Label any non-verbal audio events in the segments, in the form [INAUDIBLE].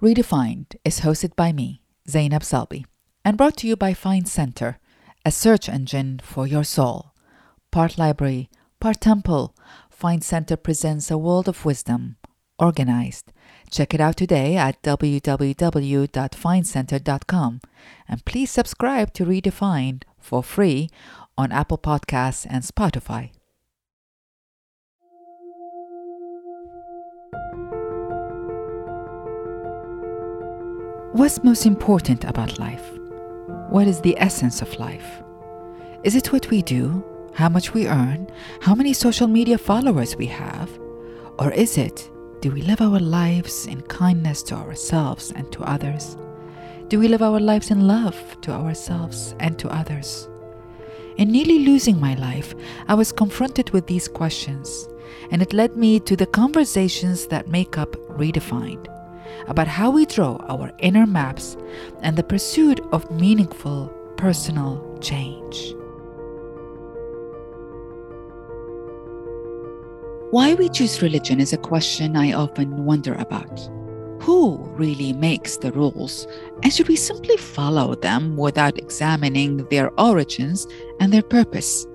Redefined is hosted by me, Zainab Salbi, and brought to you by Find Center, a search engine for your soul. Part library, part temple, Find Center presents a world of wisdom, organized. Check it out today at www.findcenter.com and please subscribe to Redefined for free on Apple Podcasts and Spotify. What's most important about life? What is the essence of life? Is it what we do, how much we earn, how many social media followers we have? Or is it, do we live our lives in kindness to ourselves and to others? Do we live our lives in love to ourselves and to others? In nearly losing my life, I was confronted with these questions, and it led me to the conversations that make up Redefined about how we draw our inner maps and the pursuit of meaningful personal change. Why we choose religion is a question I often wonder about. Who really makes the rules, and should we simply follow them without examining their origins and their purpose?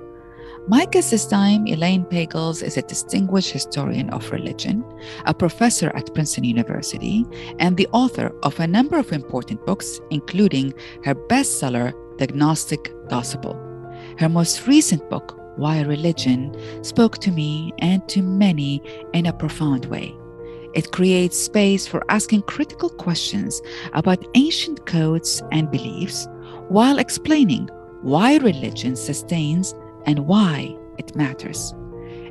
My guest this time, Elaine Pagels, is a distinguished historian of religion, a professor at Princeton University, and the author of a number of important books, including her bestseller, The Gnostic Gospel. Her most recent book, Why Religion, spoke to me and to many in a profound way. It creates space for asking critical questions about ancient codes and beliefs while explaining why religion sustains and why it matters.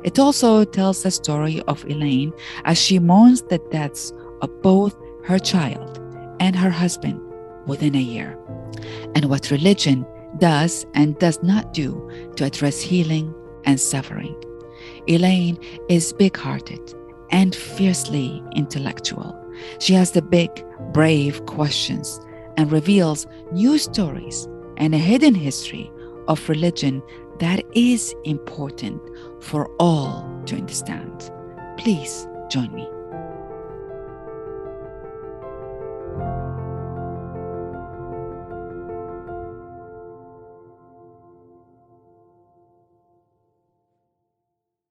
It also tells the story of Elaine as she mourns the deaths of both her child and her husband within a year, and what religion does and does not do to address healing and suffering. Elaine is big hearted and fiercely intellectual. She has the big, brave questions and reveals new stories and a hidden history of religion that is important for all to understand. Please join me.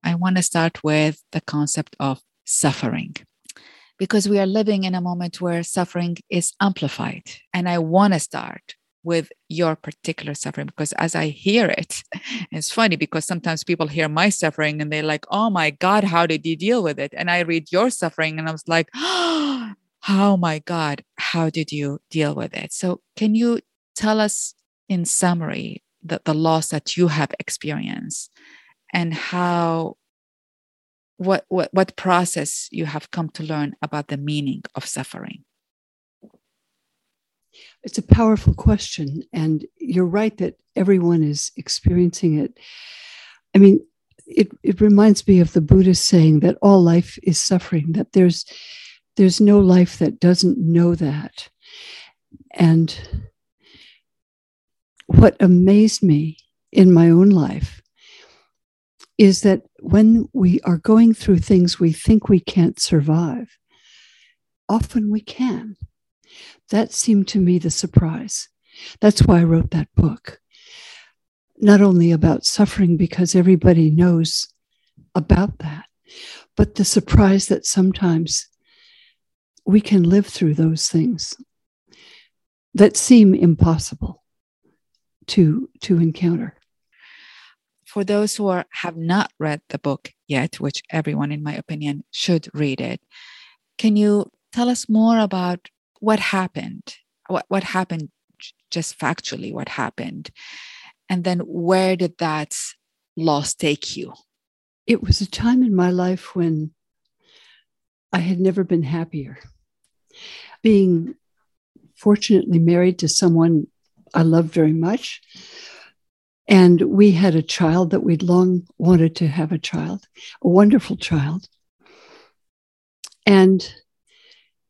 I want to start with the concept of suffering because we are living in a moment where suffering is amplified. And I want to start with your particular suffering because as i hear it [LAUGHS] it's funny because sometimes people hear my suffering and they're like oh my god how did you deal with it? And i read your suffering and i was like [GASPS] oh my god how did you deal with it? So can you tell us in summary the, the loss that you have experienced and how what, what what process you have come to learn about the meaning of suffering it's a powerful question. And you're right that everyone is experiencing it. I mean, it, it reminds me of the Buddhist saying that all life is suffering, that there's there's no life that doesn't know that. And what amazed me in my own life is that when we are going through things we think we can't survive, often we can. That seemed to me the surprise. That's why I wrote that book. Not only about suffering, because everybody knows about that, but the surprise that sometimes we can live through those things that seem impossible to, to encounter. For those who are, have not read the book yet, which everyone, in my opinion, should read it, can you tell us more about what happened? What what happened just factually what happened? And then where did that loss take you? It was a time in my life when i had never been happier. Being fortunately married to someone i loved very much and we had a child that we'd long wanted to have a child a wonderful child. And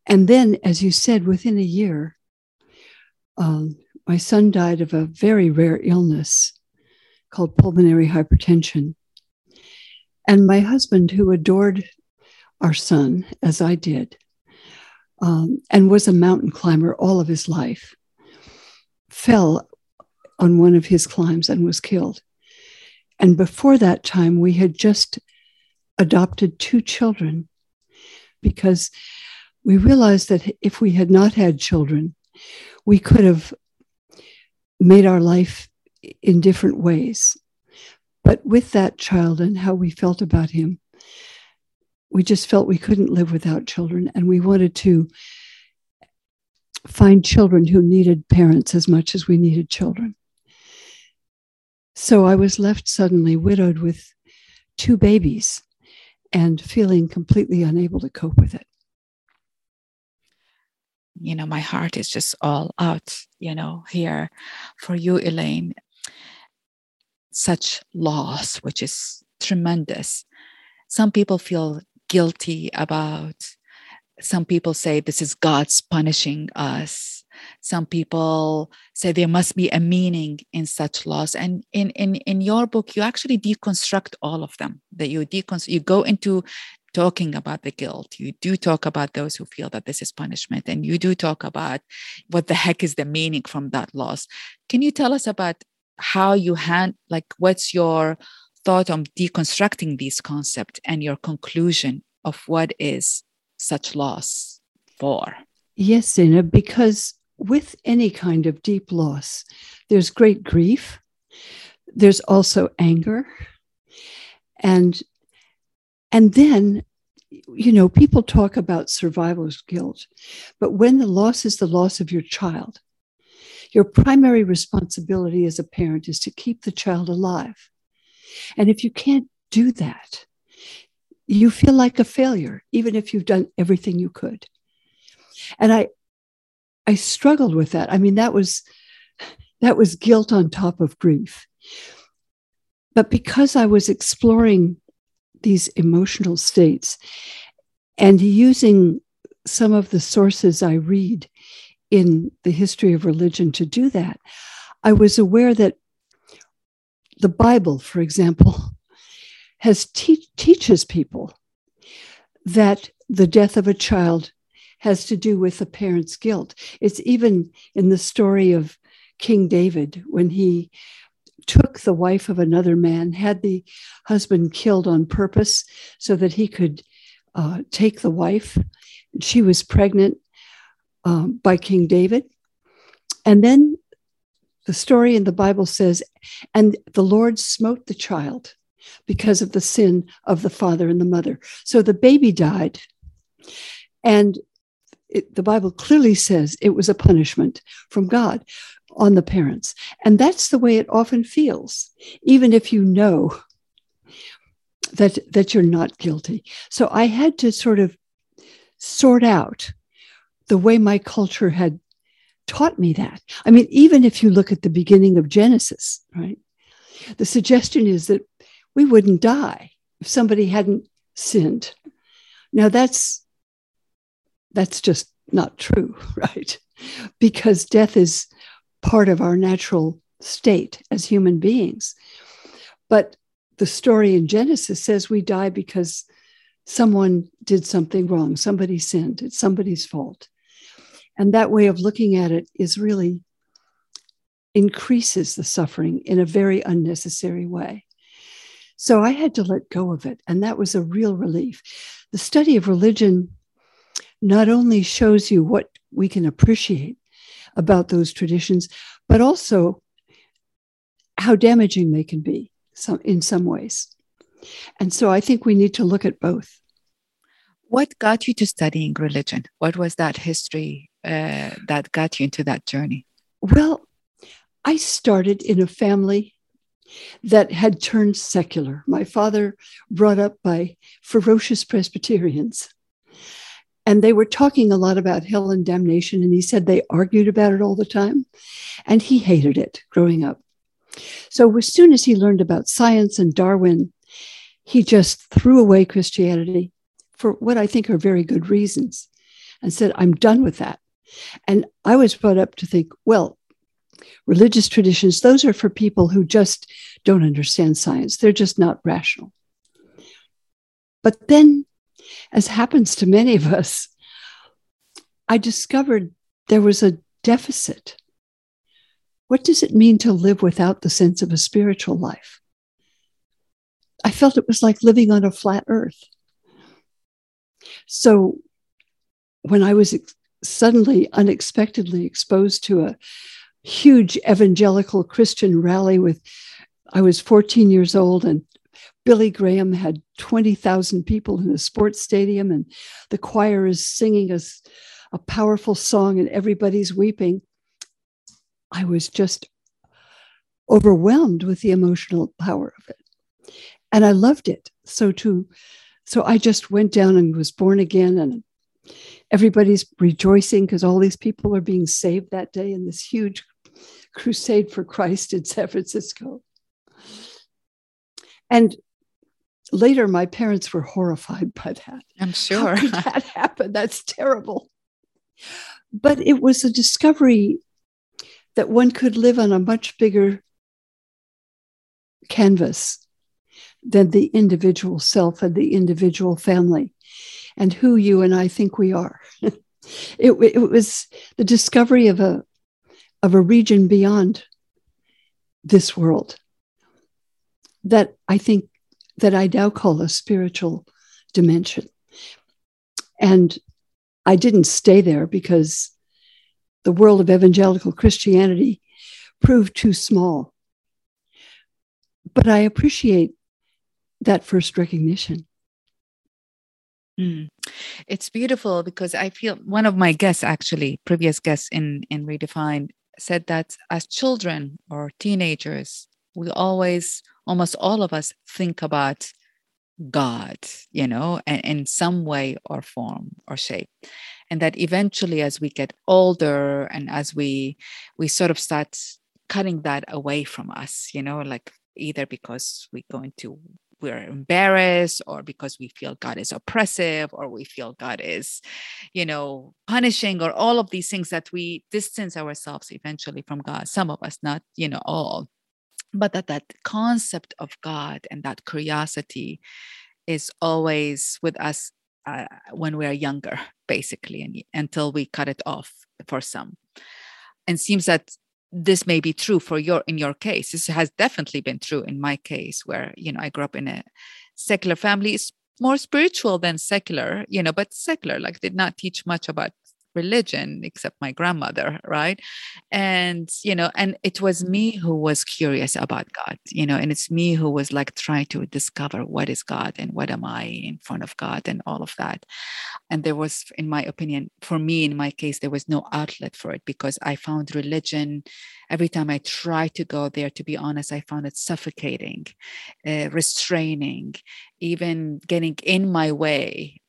and then, as you said, within a year, um, my son died of a very rare illness called pulmonary hypertension. And my husband, who adored our son as I did, um, and was a mountain climber all of his life, fell on one of his climbs and was killed. And before that time, we had just adopted two children because we realized that if we had not had children, we could have made our life in different ways. But with that child and how we felt about him, we just felt we couldn't live without children. And we wanted to find children who needed parents as much as we needed children. So I was left suddenly widowed with two babies and feeling completely unable to cope with it. You know, my heart is just all out, you know, here for you, Elaine. Such loss, which is tremendous. Some people feel guilty about, some people say this is God's punishing us some people say there must be a meaning in such loss and in in in your book you actually deconstruct all of them that you deconstruct you go into talking about the guilt. You do talk about those who feel that this is punishment and you do talk about what the heck is the meaning from that loss. Can you tell us about how you hand like what's your thought on deconstructing these concepts and your conclusion of what is such loss for? Yes Zainab, because with any kind of deep loss, there's great grief, there's also anger, and and then you know people talk about survivor's guilt but when the loss is the loss of your child your primary responsibility as a parent is to keep the child alive and if you can't do that you feel like a failure even if you've done everything you could and i I struggled with that. I mean, that was that was guilt on top of grief. But because I was exploring these emotional states and using some of the sources I read in the history of religion to do that, I was aware that the Bible, for example, [LAUGHS] has te- teaches people that the death of a child has to do with a parent's guilt. It's even in the story of King David when he took the wife of another man, had the husband killed on purpose so that he could uh, take the wife. She was pregnant um, by King David. And then the story in the Bible says, and the Lord smote the child because of the sin of the father and the mother. So the baby died. And it, the Bible clearly says it was a punishment from God on the parents. And that's the way it often feels, even if you know that, that you're not guilty. So I had to sort of sort out the way my culture had taught me that. I mean, even if you look at the beginning of Genesis, right? The suggestion is that we wouldn't die if somebody hadn't sinned. Now that's that's just not true, [LAUGHS] right? Because death is part of our natural state as human beings. But the story in Genesis says we die because someone did something wrong, somebody sinned, it's somebody's fault. And that way of looking at it is really increases the suffering in a very unnecessary way. So I had to let go of it. And that was a real relief. The study of religion not only shows you what we can appreciate about those traditions, but also how damaging they can be some, in some ways. And so I think we need to look at both. What got you to studying religion? What was that history uh, that got you into that journey? Well, I started in a family that had turned secular. My father brought up by ferocious Presbyterians. And they were talking a lot about hell and damnation. And he said they argued about it all the time. And he hated it growing up. So as soon as he learned about science and Darwin, he just threw away Christianity for what I think are very good reasons and said, I'm done with that. And I was brought up to think, well, religious traditions, those are for people who just don't understand science. They're just not rational. But then as happens to many of us, I discovered there was a deficit. What does it mean to live without the sense of a spiritual life? I felt it was like living on a flat earth. So when I was ex- suddenly unexpectedly exposed to a huge evangelical Christian rally with I was 14 years old and Billy Graham had 20,000 people in a sports stadium and the choir is singing a, a powerful song and everybody's weeping. I was just overwhelmed with the emotional power of it. And I loved it. So to so I just went down and was born again and everybody's rejoicing because all these people are being saved that day in this huge crusade for Christ in San Francisco. And later, my parents were horrified by that. I'm sure. [LAUGHS] That happened. That's terrible. But it was a discovery that one could live on a much bigger canvas than the individual self and the individual family and who you and I think we are. [LAUGHS] it, it was the discovery of a of a region beyond this world that I think that I now call a spiritual dimension. And I didn't stay there because the world of evangelical Christianity proved too small. But I appreciate that first recognition. Mm. It's beautiful because I feel one of my guests, actually, previous guests in, in Redefined, said that as children or teenagers, we always, almost all of us, think about God, you know, in some way or form or shape. And that eventually as we get older and as we we sort of start cutting that away from us, you know, like either because we go into we're embarrassed or because we feel God is oppressive or we feel God is, you know, punishing or all of these things that we distance ourselves eventually from God. Some of us, not, you know, all but that that concept of god and that curiosity is always with us uh, when we are younger basically and until we cut it off for some. And seems that this may be true for your in your case. This has definitely been true in my case where you know i grew up in a secular family. It's more spiritual than secular you know but secular like did not teach much about religion except my grandmother right? And you know and it was me who was curious about god you know and it's me who was like trying to discover what is god and what am i in front of god and all of that. And there was in my opinion for me in my case there was no outlet for it because i found religion every time i tried to go there to be honest i found it suffocating uh, restraining even getting in my way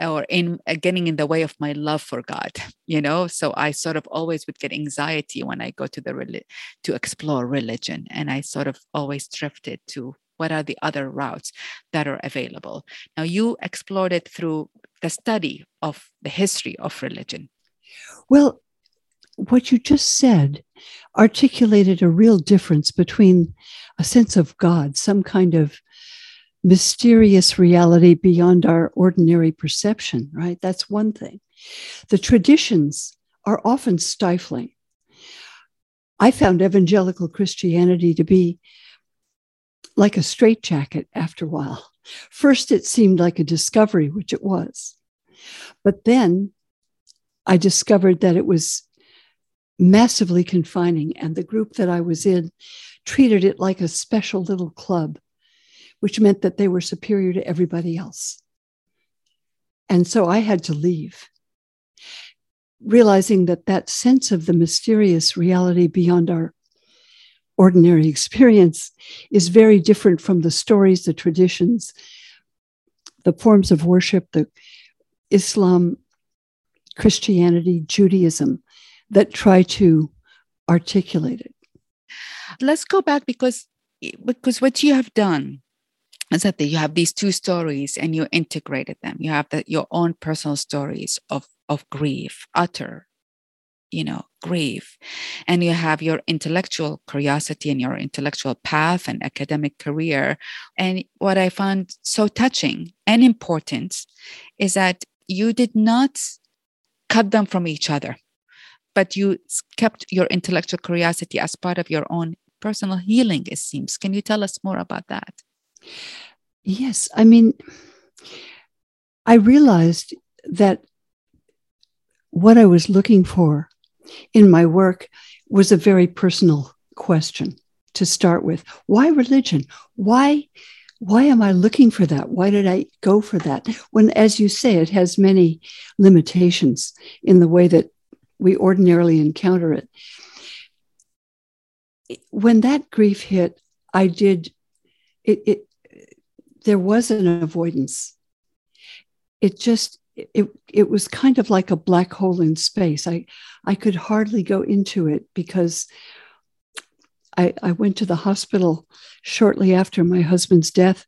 or in uh, getting in the way of my love for god [LAUGHS] you know? So i sort of always would get anxiety when i go to the to explore religion and i sort of always drifted to what are the other routes that are available. Now you explored it through the study of the history of religion. Well what you just said articulated a real difference between a sense of god some kind of mysterious reality beyond our ordinary perception, right? That's one thing. The traditions are often stifling. I found evangelical Christianity to be like a straitjacket after a while. First, it seemed like a discovery, which it was. But then I discovered that it was massively confining, and the group that I was in treated it like a special little club which meant that they were superior to everybody else. And so I had to leave, realizing that that sense of the mysterious reality beyond our ordinary experience is very different from the stories, the traditions, the forms of worship, the Islam, Christianity, Judaism that try to articulate it. Let's go back because because what you have done is that you have these two stories and you integrated them. You have the, your own personal stories of, of grief, utter, you know, grief. And you have your intellectual curiosity and your intellectual path and academic career. And what I found so touching and important is that you did not cut them from each other. But you kept your intellectual curiosity as part of your own personal healing, it seems. Can you tell us more about that? Yes. I mean, I realized that what I was looking for in my work was a very personal question to start with. Why religion? Why why am I looking for that? Why did I go for that? When, as you say, it has many limitations in the way that we ordinarily encounter it. When that grief hit, I did it, it there was an avoidance. It just it it was kind of like a black hole in space. I I could hardly go into it because I, I went to the hospital shortly after my husband's death,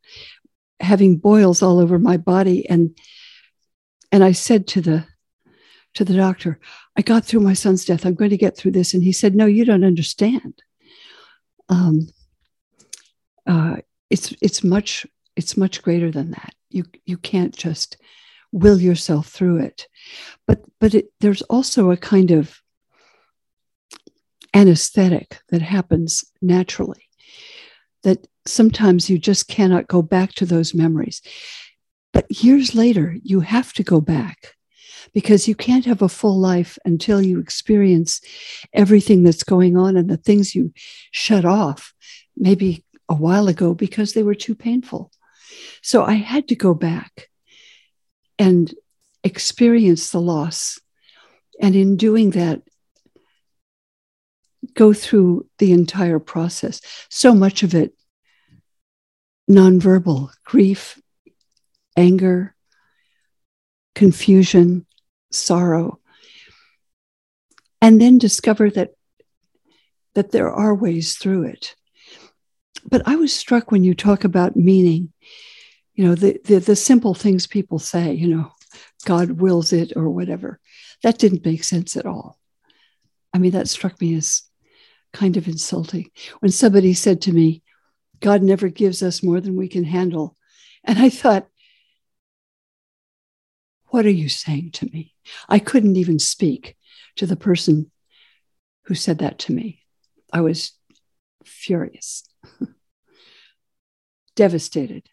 having boils all over my body, and and I said to the to the doctor, I got through my son's death. I'm going to get through this. And he said, No, you don't understand. Um, uh, it's it's much it's much greater than that. You you can't just will yourself through it, but but it, there's also a kind of anesthetic that happens naturally that sometimes you just cannot go back to those memories. But years later, you have to go back because you can't have a full life until you experience everything that's going on and the things you shut off maybe a while ago because they were too painful. So I had to go back and experience the loss. And in doing that, go through the entire process. So much of it nonverbal grief, anger, confusion, sorrow. And then discover that, that there are ways through it. But I was struck when you talk about meaning, you know, the, the, the simple things people say, you know, God wills it or whatever. That didn't make sense at all. I mean, that struck me as kind of insulting. When somebody said to me, God never gives us more than we can handle. And I thought, what are you saying to me? I couldn't even speak to the person who said that to me. I was furious, [LAUGHS] devastated.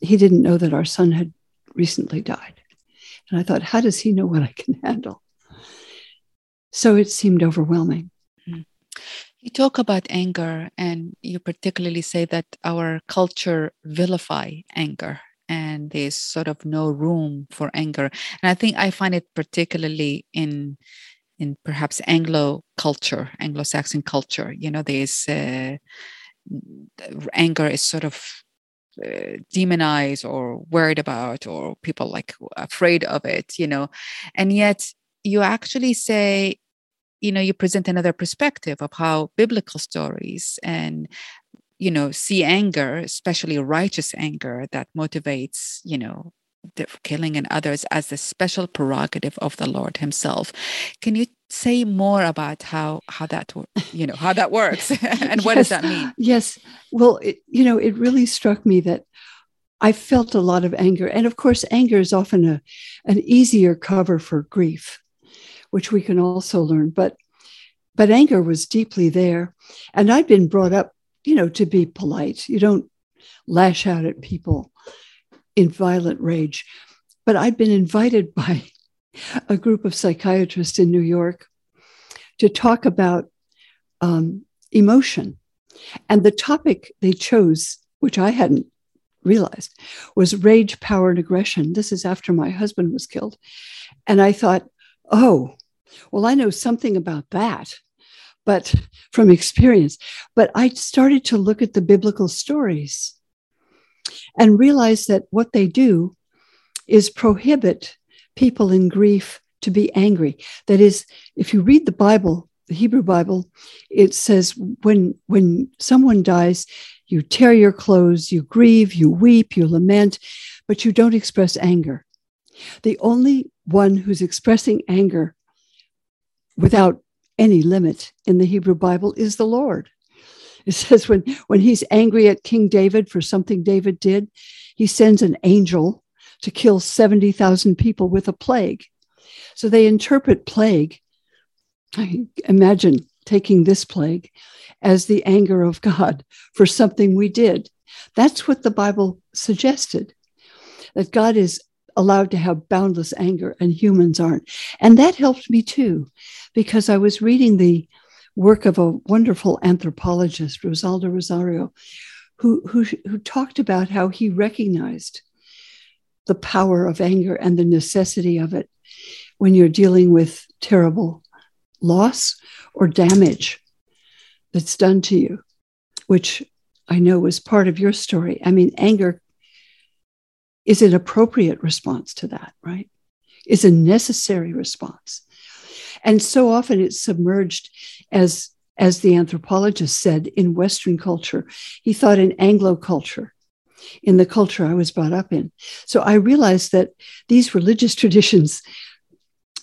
He didn't know that our son had recently died. And I thought, how does he know what I can handle? So it seemed overwhelming. You talk about anger, and you particularly say that our culture vilify anger, and there's sort of no room for anger. And I think I find it particularly in in perhaps Anglo culture, Anglo-Saxon culture. You know, there's uh, anger is sort of uh, demonized or worried about, or people like afraid of it. You know, and yet you actually say you know you present another perspective of how biblical stories and you know see anger especially righteous anger that motivates you know the killing and others as the special prerogative of the lord himself can you say more about how how that you know how that works [LAUGHS] [LAUGHS] and what yes, does that mean yes well it, you know it really struck me that I felt a lot of anger. And of course, anger is often a, an easier cover for grief which we can also learn. But but anger was deeply there. And I'd been brought up, you know, to be polite. You don't lash out at people in violent rage. But I'd been invited [LAUGHS] by a group of psychiatrists in New York to talk about um, emotion. And the topic they chose, which I hadn't realized, was rage, power, and aggression. This is after my husband was killed. And I thought, oh, well, I know something about that, but from experience. But I started to look at the biblical stories and realize that what they do is prohibit people in grief to be angry. That is, if you read the Bible, the Hebrew Bible, it says when when someone dies, you tear your clothes, you grieve, you weep, you lament, but you don't express anger. The only one who's expressing anger without any limit in the Hebrew Bible is the Lord. It says when, when he's angry at King David for something David did, he sends an angel to kill 70,000 people with a plague. So they interpret plague. I imagine taking this plague as the anger of God for something we did. That's what the Bible suggested that God is allowed to have boundless anger and humans aren't. And that helped me too, because I was reading the work of a wonderful anthropologist, Rosaldo Rosario, who, who, who talked about how he recognized the power of anger and the necessity of it when you're dealing with terrible loss or damage that's done to you, which I know was part of your story. I mean, anger is an appropriate response to that, right? Is a necessary response. And so often it's submerged as as the anthropologist said in Western culture. He thought in Anglo culture, in the culture I was brought up in. So I realized that these religious [LAUGHS] traditions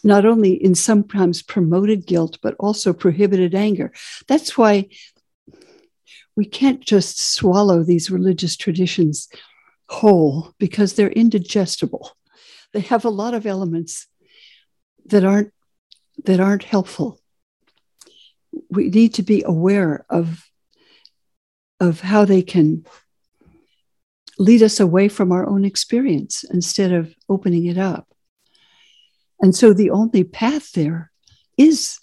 not only in sometimes promoted guilt, but also prohibited anger. That's why we can't just swallow these religious traditions whole because they're indigestible. They have a lot of elements that aren't that aren't helpful. We need to be aware of, of how they can lead us away from our own experience instead of opening it up. And so the only path there is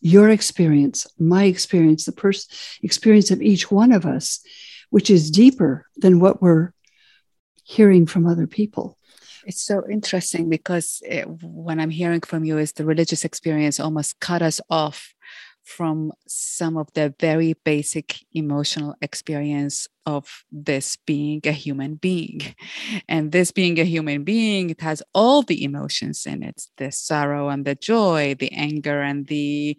your experience, my experience, the pers- experience of each one of us, which is deeper than what we're hearing from other people. It's so interesting because eh, it, when I'm hearing from you, is the religious experience almost cut us off from some of the very basic emotional experience of this being a human being. And this being a human being, it has all the emotions in it the sorrow and the joy, the anger and the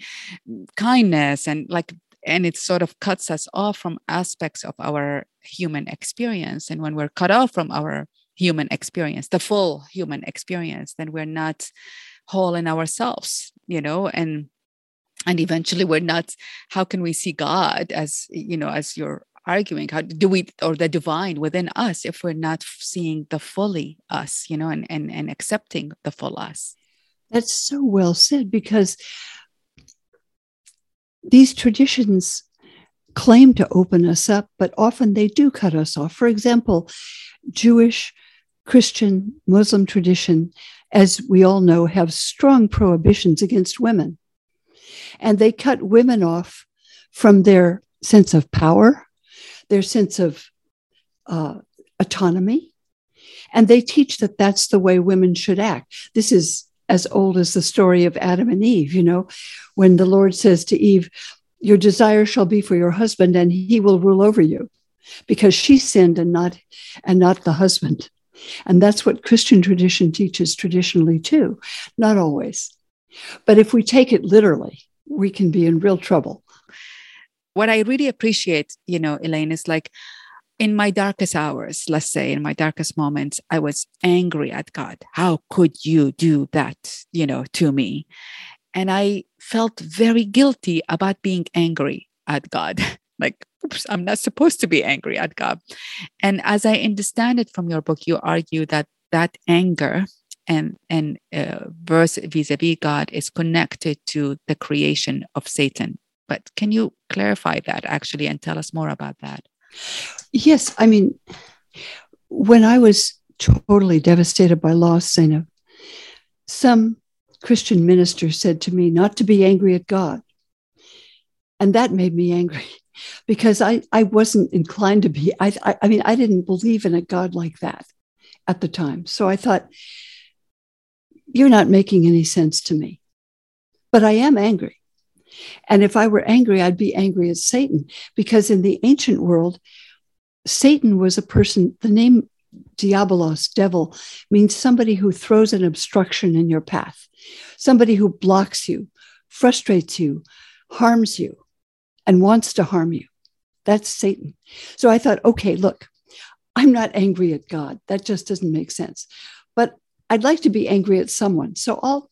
kindness, and like and it sort of cuts us off from aspects of our human experience and when we're cut off from our human experience the full human experience then we're not whole in ourselves you know and and eventually we're not how can we see god as you know as you're arguing how do we or the divine within us if we're not seeing the fully us you know and and, and accepting the full us that's so well said because these traditions claim to open us up, but often they do cut us off. For example, Jewish, Christian, Muslim tradition, as we all know, have strong prohibitions against women. And they cut women off from their sense of power, their sense of uh, autonomy. And they teach that that's the way women should act. This is as old as the story of Adam and Eve, you know, when the Lord says to Eve, Your desire shall be for your husband, and he will rule over you, because she sinned and not and not the husband. And that's what Christian tradition teaches traditionally too, not always. But if we take it literally, we can be in real trouble. What I really appreciate, you know, Elaine, is like in my darkest hours, let's say in my darkest moments, I was angry at God. How could you do that, you know, to me? And I felt very guilty about being angry at God. [LAUGHS] like, I'm not supposed to be angry at God. And as I understand it from your book, you argue that that anger and and uh, verse vis-a-vis God is connected to the creation of Satan. But can you clarify that actually and tell us more about that? Yes, I mean, when I was totally devastated by loss, Zainab, some Christian minister said to me not to be angry at God. And that made me angry because I, I wasn't inclined to be. I, I, I mean, I didn't believe in a God like that at the time. So I thought, you're not making any sense to me. But I am angry. And if I were angry, I'd be angry at Satan because in the ancient world, Satan was a person, the name Diabolos, devil, means somebody who throws an obstruction in your path, somebody who blocks you, frustrates you, harms you, and wants to harm you. That's Satan. So I thought, okay, look, I'm not angry at God. That just doesn't make sense. But I'd like to be angry at someone. So I'll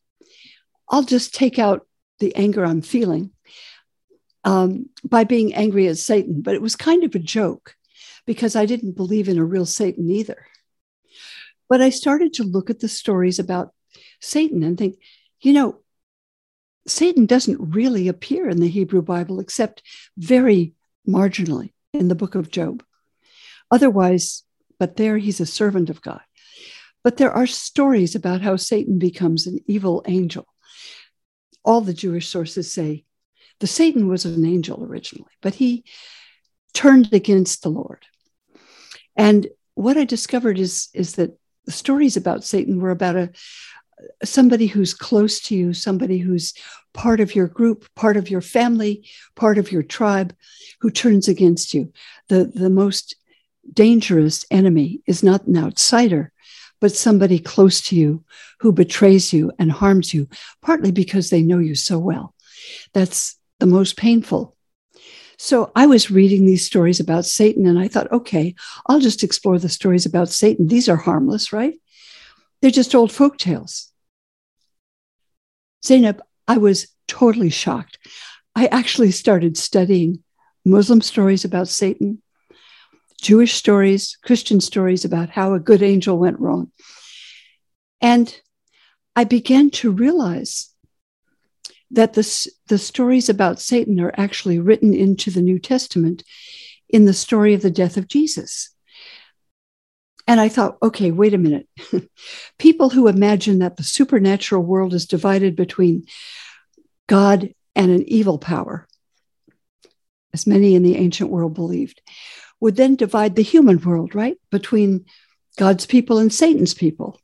I'll just take out the anger I'm feeling um, by being angry at Satan. But it was kind of a joke because I didn't believe in a real Satan either. But I started to look at the stories about Satan and think, you know, Satan doesn't really appear in the Hebrew Bible except very marginally in the book of Job. Otherwise, but there he's a servant of God. But there are stories about how Satan becomes an evil angel. All the Jewish sources say the Satan was an angel originally, but he turned against the Lord. And what I discovered is, is that the stories about Satan were about a somebody who's close to you, somebody who's part of your group, part of your family, part of your tribe, who turns against you. The, the most dangerous enemy is not an outsider, but somebody close to you who betrays you and harms you, partly because they know you so well. That's the most painful. So I was reading these stories about Satan and I thought, okay, I'll just explore the stories about Satan. These are harmless, right? They're just old folk tales. Zainab, I was totally shocked. I actually started studying Muslim stories about Satan, Jewish stories, Christian stories about how a good angel went wrong. And I began to realize that the, the stories about Satan are actually written into the New Testament in the story of the death of Jesus. And I thought, okay, wait a minute. [LAUGHS] People who imagine that the supernatural world is divided between God and an evil power, as many in the ancient world believed, would then divide the human world, right? Between God's people and Satan's people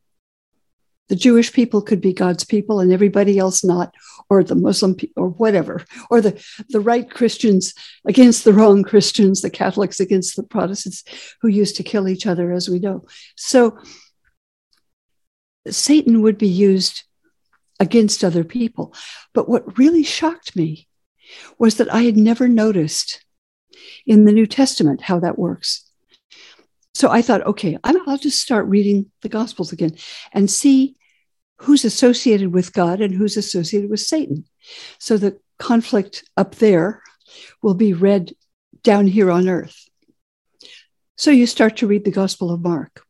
the Jewish people could be God's people and everybody else not, or the Muslim people, or whatever, or the, the right Christians against the wrong Christians, the Catholics against the Protestants who used to kill each other, as we know. So Satan would be used against other people. But what really shocked me was that I had never noticed in the New Testament how that works. So I thought, okay, I'll just start reading the Gospels again and see who's associated with God and who's associated with Satan. So the conflict up there will be read down here on earth. So you start to read the Gospel of Mark.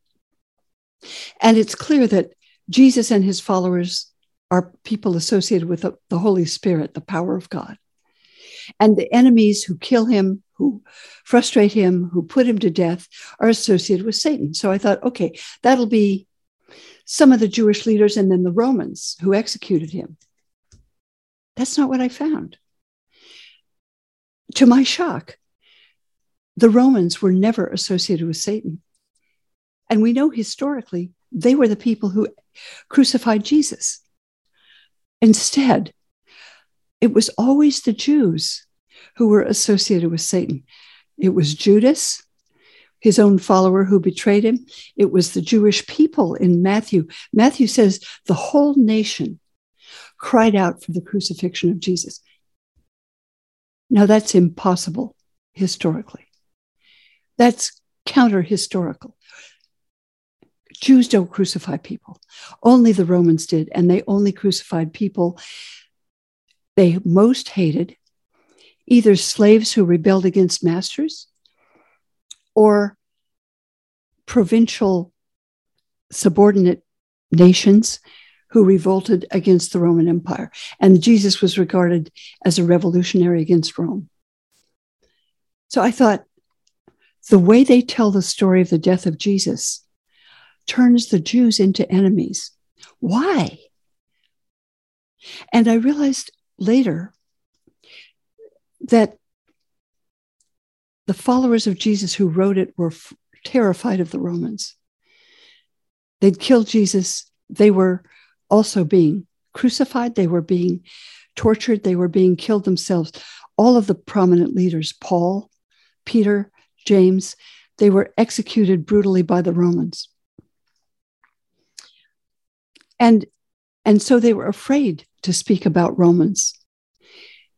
And it's clear that Jesus and his followers are people associated with the, Holy Spirit, the power of God. And the enemies who kill him, who frustrate him, who put him to death, are associated with Satan. So I thought, okay, that'll be some of the Jewish leaders and then the Romans who executed him. That's not what I found. To my shock, the Romans were never associated with Satan. And we know historically they were the people who crucified Jesus. Instead, it was always the Jews who were associated with Satan. It was Judas, his own follower who betrayed him. It was the Jewish people in Matthew. Matthew says the whole nation cried out for the crucifixion of Jesus. Now, that's impossible historically. That's counter historical. Jews don't crucify people. Only the Romans did, and they only crucified people they most hated either slaves who rebelled against masters or provincial subordinate nations who revolted against the Roman Empire. And Jesus was regarded as a revolutionary against Rome. So I thought the way they tell the story of the death of Jesus turns the Jews into enemies. Why? And I realized later that the followers of Jesus who wrote it were f- terrified of the Romans. They'd killed Jesus. They were also being crucified. They were being tortured. They were being killed themselves. All of the prominent leaders, Paul, Peter, James, they were executed brutally by the Romans. And, and so they were afraid to speak about Romans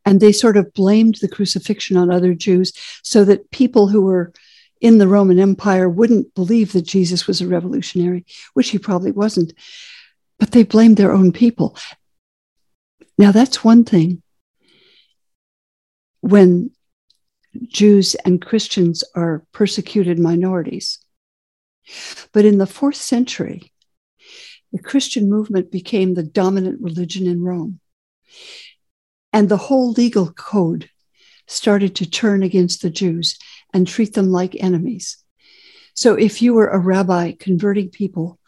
and they sort of blamed the crucifixion on other Jews so that people who were in the Roman Empire wouldn't believe that Jesus was a revolutionary, which he probably wasn't. But they blamed their own people. Now, that's one thing when Jews and Christians are persecuted minorities. But in the fourth century, the Christian movement became the dominant religion in Rome. And the whole legal code started to turn against the Jews and treat them like enemies. So if you were a rabbi converting people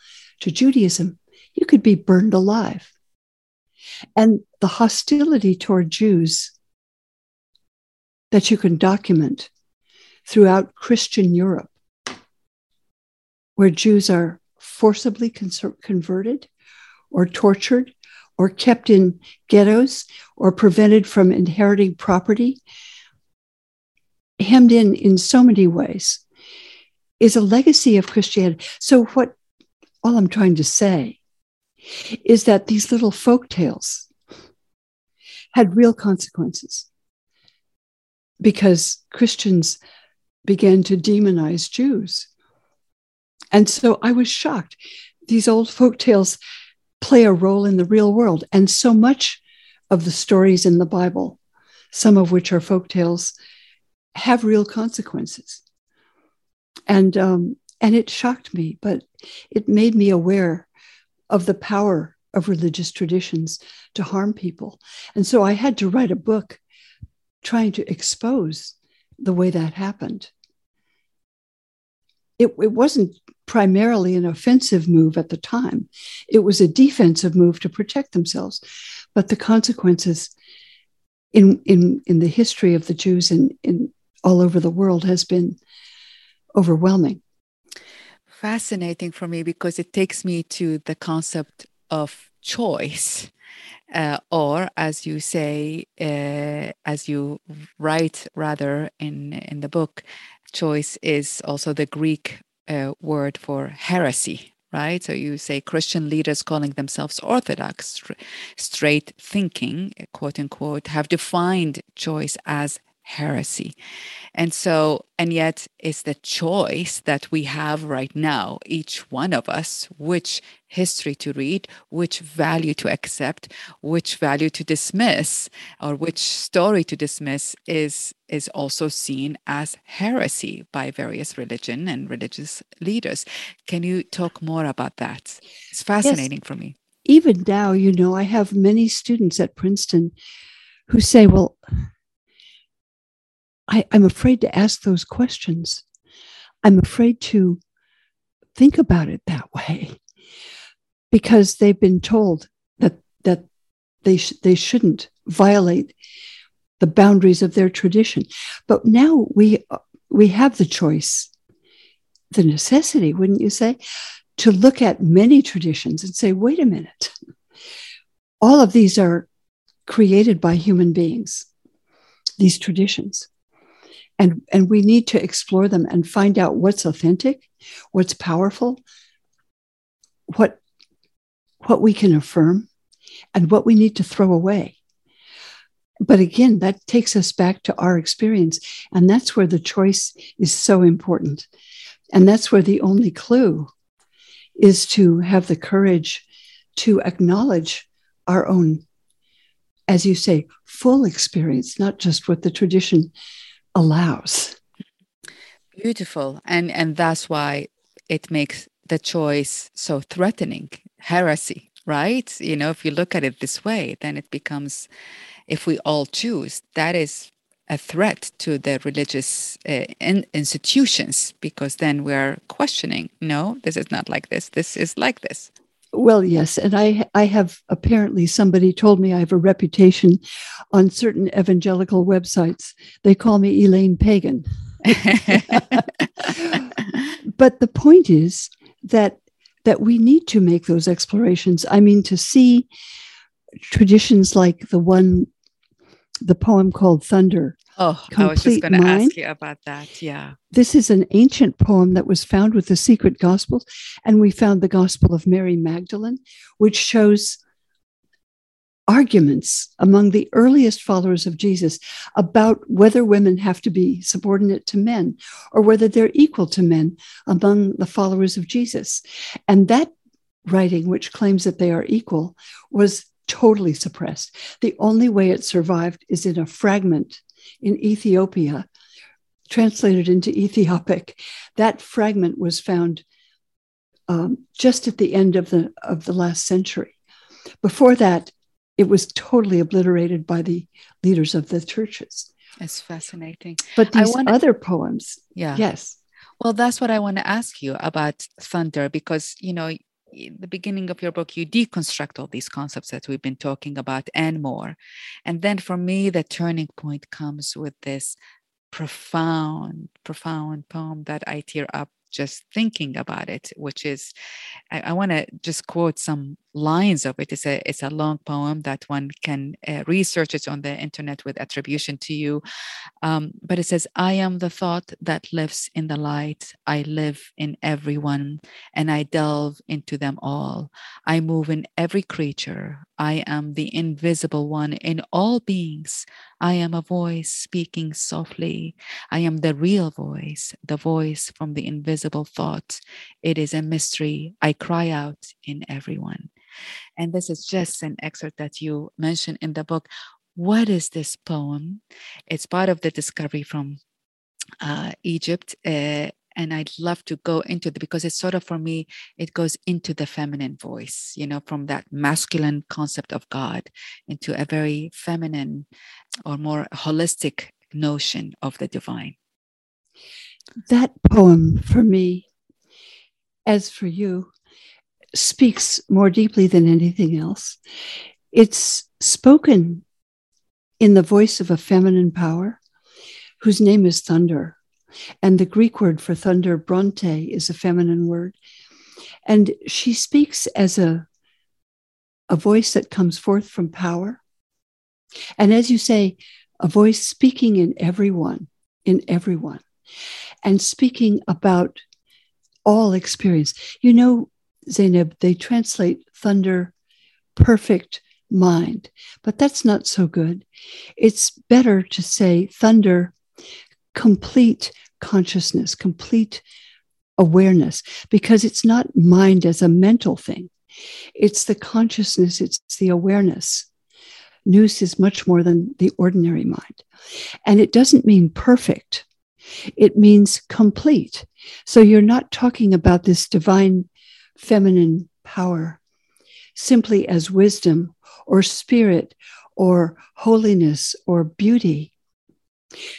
to Judaism, you could be burned alive. And the hostility toward Jews that you can document throughout Christian Europe, where Jews are forcibly converted or tortured or kept in ghettos or prevented from inheriting property, hemmed in in so many ways, is a legacy of Christianity. So, what all I'm trying to say is that these little folk tales had real consequences because Christians began to demonize Jews. And so I was shocked. These old folk tales play a role in the real world. And so much of the stories in the Bible, some of which are folk tales, have real consequences. And, um, and it shocked me, but it made me aware of the power of religious traditions to harm people. And so I had to write a book trying to expose the way that happened. It, it wasn't primarily an offensive move at the time, it was a defensive move to protect themselves. But the consequences in, in, in the history of the Jews in, in all over the world has been overwhelming. Fascinating for me because it takes me to the concept of choice uh, or as you say, uh, as you write rather in in the book, choice is also the Greek uh, word for heresy, right? So you say Christian leaders calling themselves orthodox, straight thinking, quote unquote, have defined choice as heresy. And so, and yet it's the choice that we have right now, each one of us, which history to read, which value to accept, which value to dismiss, or which story to dismiss is, is also seen as heresy by various religion and religious leaders. Can you talk more about that? It's fascinating yes. for me. Even now, you know, I have many students at Princeton who say, well, I, I'm afraid to ask those questions. I'm afraid to think about it that way [LAUGHS] because they've been told that that they sh- they shouldn't violate the boundaries of their tradition. But now we we have the choice, the necessity, wouldn't you say, to look at many traditions and say, wait a minute, all of these are created by human beings. These traditions and and we need to explore them and find out what's authentic what's powerful what what we can affirm and what we need to throw away. But again that takes us back to our experience and that's where the choice is so important. And that's where the only clue is to have the courage to acknowledge our own as you say full experience not just what the tradition allows. Beautiful. And and that's why it makes the choice so threatening, heresy, right? You know, if you look at it this way, then it becomes if we all choose, that is a threat to the religious uh, in institutions because then we're questioning no this is not like this this is like this well, yes, and I I have apparently somebody told me I have a reputation on certain evangelical websites. They call me Elaine Pagan. [LAUGHS] but the point is that that we need to make those explorations. I mean, to see traditions like the one, the poem called Thunder, Oh, I was just going to ask you about that. Yeah. This is an ancient poem that was found with the secret gospels. And we found the Gospel of Mary Magdalene, which shows arguments among the earliest followers of Jesus about whether women have to be subordinate to men or whether they're equal to men among the followers of Jesus. And that writing, which claims that they are equal, was totally suppressed. The only way it survived is in a fragment in Ethiopia, translated into Ethiopic. That fragment was found um, just at the end of the of the last century. Before that, it was totally obliterated by the leaders of the churches. It's fascinating. But these wanna, other poems, yeah, yes. Well, that's what I want to ask you about thunder, because you know, the beginning of your book, you deconstruct all these concepts that we've been talking about and more. And then for me, the turning point comes with this profound, profound poem that I tear up just thinking about it, which is, I, I want to just quote some lines of it. It's a it's a long poem that one can uh, research it on the internet with attribution to you. Um, but it says, "I am the thought that lives in the light. I live in everyone, and I delve into them all. I move in every creature. I am the invisible one in all beings. I am a voice speaking softly. I am the real voice, the voice from the invisible thought. It is a mystery. I cry out in everyone." And this is just an excerpt that you mentioned in the book. What is this poem? It's part of the discovery from uh, Egypt. Uh, and I'd love to go into it because it's sort of for me, it goes into the feminine voice, you know, from that masculine concept of God into a very feminine or more holistic notion of the divine. That poem for me, as for you, speaks more deeply than anything else. It's spoken in the voice of a feminine power whose name is thunder. And the Greek word for thunder, bronte, is a feminine word. And she speaks as a, a voice that comes forth from power. And as you say, a voice speaking in everyone, in everyone, and speaking about all experience. You know, Zainab, they translate thunder perfect mind, but that's not so good. It's better to say thunder complete consciousness, complete awareness, because it's not mind as a mental thing. It's the consciousness, it's the awareness. Nous is much more than the ordinary mind. And it doesn't mean perfect, it means complete. So you're not talking about this divine feminine power simply as wisdom or spirit or holiness or beauty.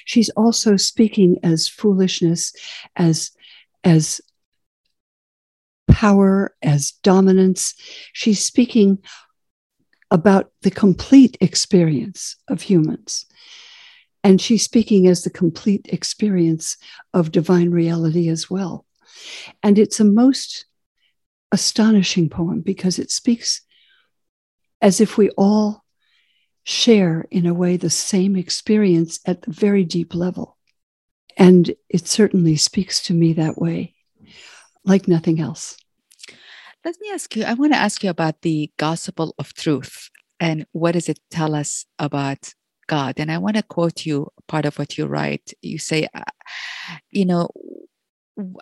She's also speaking as foolishness, as, as power, as dominance. She's speaking about the complete experience of humans. And she's speaking as the complete experience of divine reality as well. And it's a most astonishing poem because it speaks as if we all share, in a way, the same experience at the very deep level. And it certainly speaks to me that way, like nothing else. Let me ask you, I want to ask you about the gospel of truth and what does it tell us about God? And I want to quote you part of what you write. You say, uh, you know,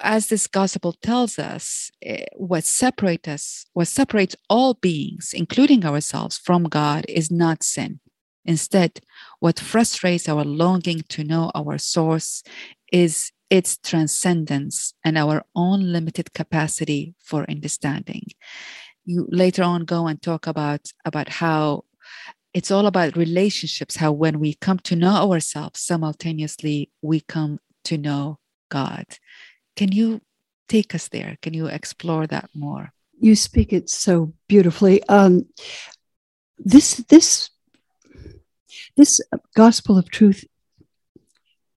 as this gospel tells us, eh, what separates us, what separates all beings, including ourselves, from God is not sin. Instead, what frustrates our longing to know our source is its transcendence and our own limited capacity for understanding. You later on go and talk about, about how it's all about relationships, how when we come to know ourselves, simultaneously we come to know God. Can you take us there? Can you explore that more? You speak it so beautifully. Um, this this this gospel of truth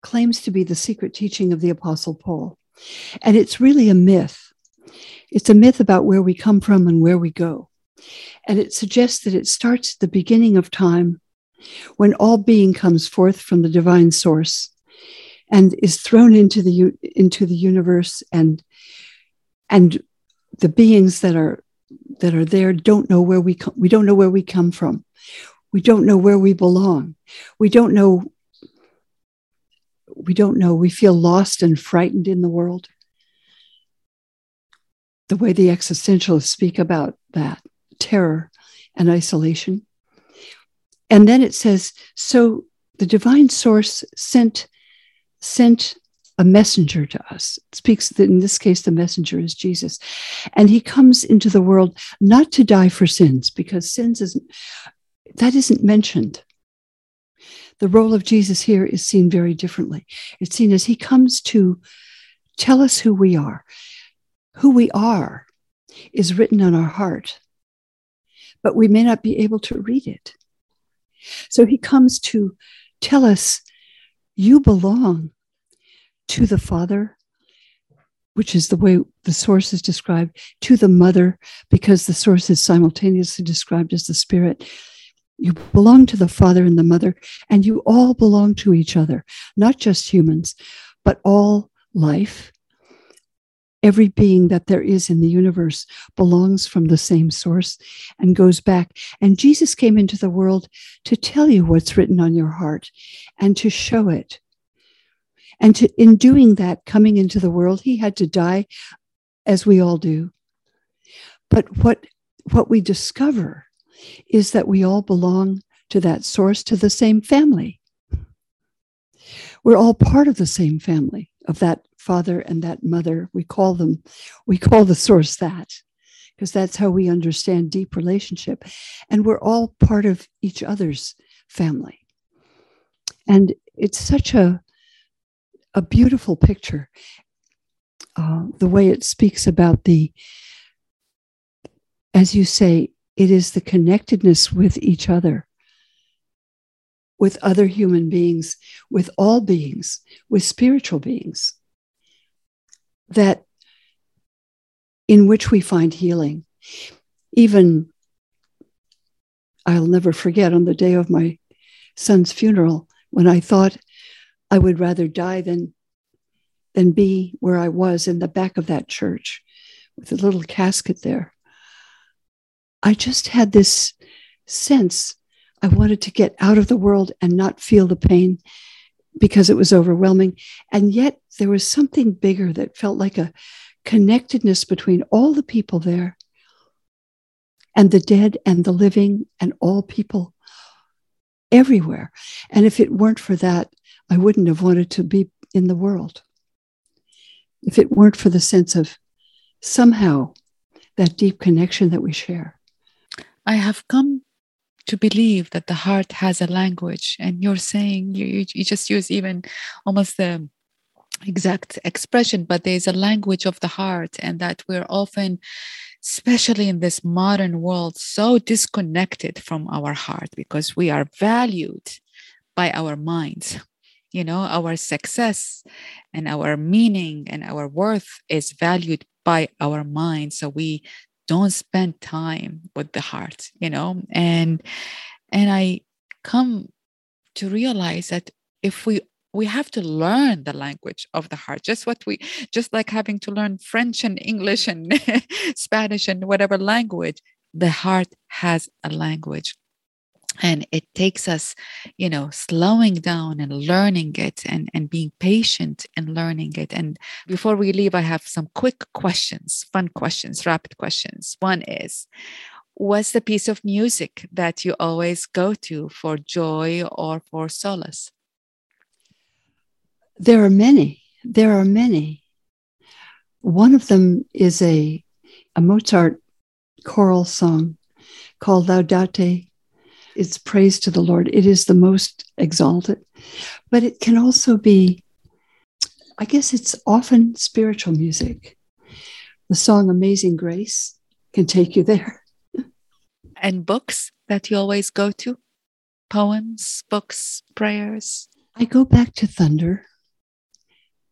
claims to be the secret teaching of the Apostle Paul, and it's really a myth. It's a myth about where we come from and where we go, and it suggests that it starts at the beginning of time, when all being comes forth from the divine source and is thrown into the into the universe and and the beings that are that are there don't know where we come we don't know where we come from. We don't know where we belong. We don't know we don't know. We feel lost and frightened in the world. The way the existentialists speak about that terror and isolation. And then it says so the divine source sent sent a messenger to us. It speaks that in this case, the messenger is Jesus. And he comes into the world not to die for sins, because sins isn't, that isn't mentioned. The role of Jesus here is seen very differently. It's seen as he comes to tell us who we are. Who we are is written on our heart, but we may not be able to read it. So he comes to tell us, you belong to the Father, which is the way the source is described, to the Mother, because the source is simultaneously described as the Spirit. You belong to the Father and the Mother, and you all belong to each other, not just humans, but all life. Every being that there is in the universe belongs from the same source and goes back. And Jesus came into the world to tell you what's written on your heart and to show it and to, in doing that, coming into the world, he had to die, as we all do. But what, what we discover is that we all belong to that source, to the same family. We're all part of the same family, of that father and that mother. We call them, we call the source that, because that's how we understand deep relationship. And we're all part of each other's family. And it's such a a beautiful picture. Uh, the way it speaks about the, as you say, it is the connectedness with each other, with other human beings, with all beings, with spiritual beings, that in which we find healing. Even I'll never forget on the day of my son's funeral when I thought I would rather die than than be where I was in the back of that church with a little casket there. I just had this sense I wanted to get out of the world and not feel the pain because it was overwhelming. And yet there was something bigger that felt like a connectedness between all the people there and the dead and the living and all people everywhere. And if it weren't for that, I wouldn't have wanted to be in the world. If it weren't for the sense of somehow that deep connection that we share. I have come to believe that the heart has a language, and you're saying you, you just use even almost the exact expression, but there's a language of the heart, and that we're often especially in this modern world, so disconnected from our heart because we are valued by our minds. You know our success and our meaning and our worth is valued by our mind so we don't spend time with the heart you know? And and i come to realize that if we we have to learn the language of the heart just what we just like having to learn french and english and [LAUGHS] spanish and whatever language the heart has a language and it takes us you know slowing down and learning it and and being patient and learning it. And before we leave i have some quick questions fun questions rapid questions. One is what's the piece of music that you always go to for joy or for solace? There are many. There are many. One of them is a a mozart choral song called laudate it's praise to the Lord. It is the most exalted, but it can also be, I guess it's often spiritual music. The song Amazing Grace can take you there. And books that you always go to? Poems, books, prayers? I go back to Thunder,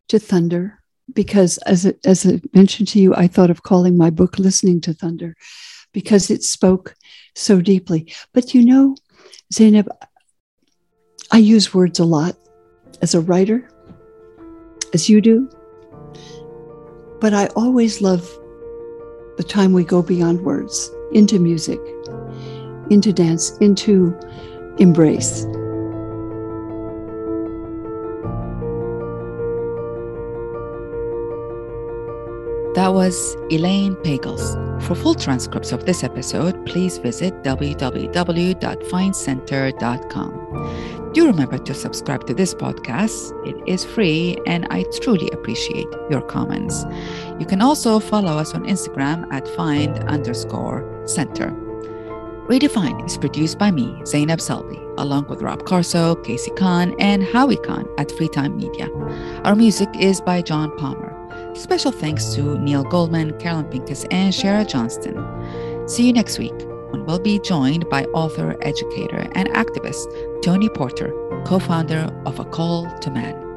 to Thunder, because as, as I mentioned to you, I thought of calling my book Listening to Thunder because it spoke so deeply. But you know, Zainab, I use words a lot as a writer, as you do, but I always love the time we go beyond words into music, into dance, into embrace. That was Elaine Pagels. For full transcripts of this episode, please visit www.findcenter.com. Do remember to subscribe to this podcast. It is free, and I truly appreciate your comments. You can also follow us on Instagram at find underscore center. Redefined is produced by me, Zainab Salbi, along with Rob Carso, Casey Khan, and Howie Khan at Freetime Media. Our music is by John Palmer. Special thanks to Neil Goldman, Carolyn Pincus, and Shara Johnston. See you next week when we'll be joined by author, educator, and activist Tony Porter, co founder of A Call to Man.